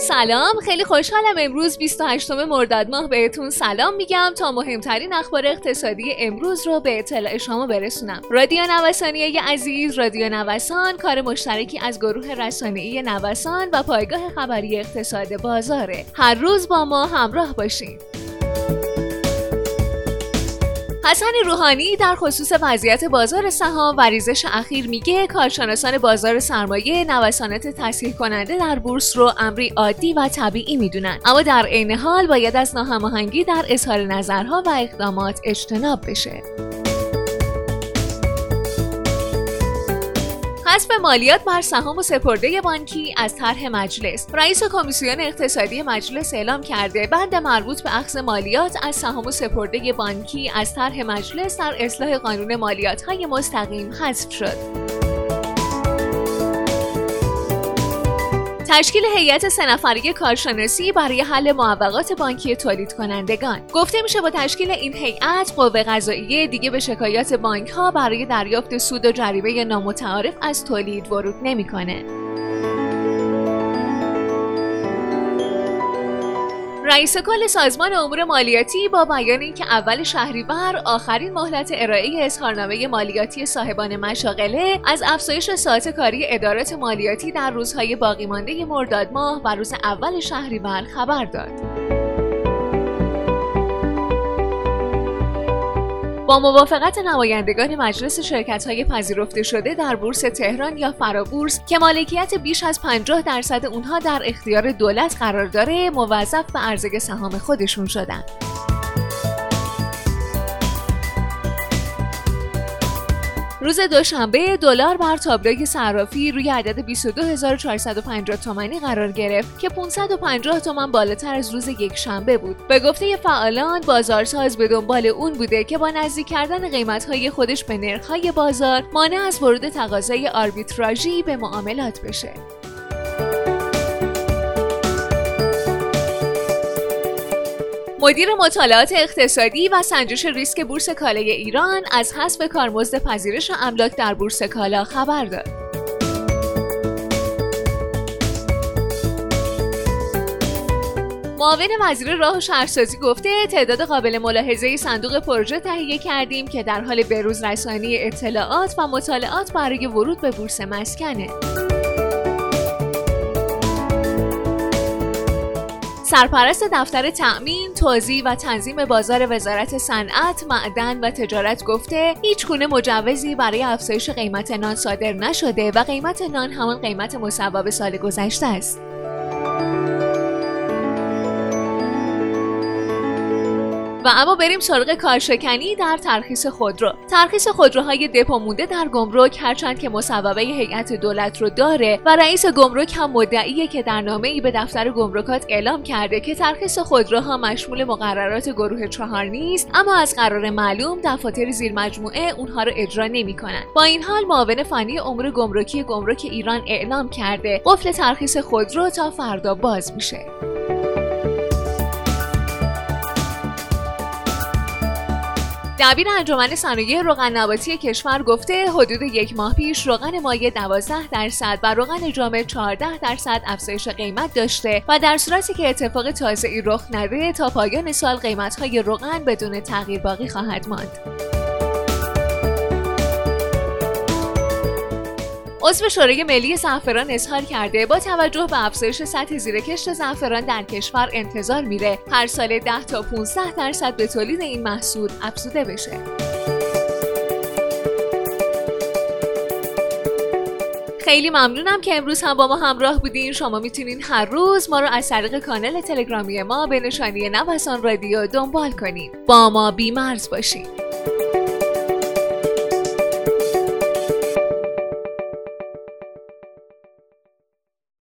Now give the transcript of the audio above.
سلام خیلی خوشحالم امروز 28 مرداد ماه بهتون سلام میگم تا مهمترین اخبار اقتصادی امروز رو به اطلاع شما برسونم. رادیو نوسانی عزیز رادیو نوسان کار مشترکی از گروه رسانه‌ای نوسان و پایگاه خبری اقتصاد بازاره. هر روز با ما همراه باشین. حسن روحانی در خصوص وضعیت بازار سهام و ریزش اخیر میگه کارشناسان بازار سرمایه نوسانات تسهیل کننده در بورس رو امری عادی و طبیعی می‌دونن. اما در عین حال باید از ناهماهنگی در اظهار نظرها و اقدامات اجتناب بشه. حذف مالیات بر سهام و سپرده بانکی از طرح مجلس. رئیس کمیسیون اقتصادی مجلس اعلام کرده بند مربوط به اخذ مالیات از سهام و سپرده بانکی از طرح مجلس در اصلاح قانون مالیات های مستقیم حذف شد. تشکیل هیئت سه نفره کارشناسی برای حل معوقات بانکی تولید کنندگان گفته میشه با تشکیل این هیئت قوه قضاییه دیگه به شکایات بانک ها برای دریافت سود و جریمه نامتعارف از تولید ورود نمی‌کنه. رئیس کل سازمان امور مالیاتی با بیان اینکه اول شهریور آخرین مهلت ارائه اظهارنامه مالیاتی صاحبان مشاغله از افزایش ساعت کاری ادارات مالیاتی در روزهای باقی مانده مرداد ماه و روز اول شهریور خبر داد. با موافقت نمایندگان مجلس شرکت های پذیرفته شده در بورس تهران یا فرابورس که مالکیت بیش از 50 درصد اونها در اختیار دولت قرار داره موظف به عرضه سهام خودشون شدند. روز دوشنبه دلار بر تابلوی صرافی روی عدد 22450 تومانی قرار گرفت که 550 تومان بالاتر از روز یک شنبه بود. به گفته فعالان بازارساز به دنبال اون بوده که با نزدیک کردن قیمت‌های خودش به نرخ‌های بازار مانع از ورود تقاضای آربیتراژی به معاملات بشه. مدیر مطالعات اقتصادی و سنجش ریسک بورس کالای ایران از حذف کارمزد پذیرش املاک در بورس کالا خبر داد. معاون وزیر راه و شهرسازی گفته تعداد قابل ملاحظه صندوق پروژه تهیه کردیم که در حال بروز رسانی اطلاعات و مطالعات برای ورود به بورس مسکنه. سرپرست دفتر تأمین، توزیع و تنظیم بازار وزارت صنعت، معدن و تجارت گفته هیچ گونه مجوزی برای افزایش قیمت نان صادر نشده و قیمت نان همان قیمت مصوب سال گذشته است. و اما بریم سراغ کارشکنی در ترخیص خودرو. ترخیص خودروهای دپو مونده در گمرک هرچند که مصوبه هیئت دولت رو داره و رئیس گمرک هم مدعیه که در نامه ای به دفتر گمرکات اعلام کرده که ترخیص خودروها مشمول مقررات گروه چهار نیست اما از قرار معلوم دفاتر زیر مجموعه اونها رو اجرا نمی‌کنن. با این حال معاون فنی امور گمرکی گمرک ایران اعلام کرده قفل ترخیص خودرو تا فردا باز میشه. دبیر انجمن صنایع روغن نباتی کشور گفته حدود یک ماه پیش روغن مایع 12 درصد و روغن جامد 14 درصد افزایش قیمت داشته و در صورتی که اتفاق تازه‌ای رخ نده تا پایان سال قیمت‌های روغن بدون تغییر باقی خواهد ماند. عضو شورای ملی زعفران اظهار کرده با توجه به افزایش سطح زیرکشت زعفران در کشور انتظار میره. هر سال 10 تا 15 درصد به تولید این محصول افزوده بشه. خیلی ممنونم که امروز هم با ما همراه بودین. شما می‌تونین هر روز ما رو از طریق کانال تلگرامی ما به نشانی نوسان رادیو دنبال کنید با ما بیمرز باشید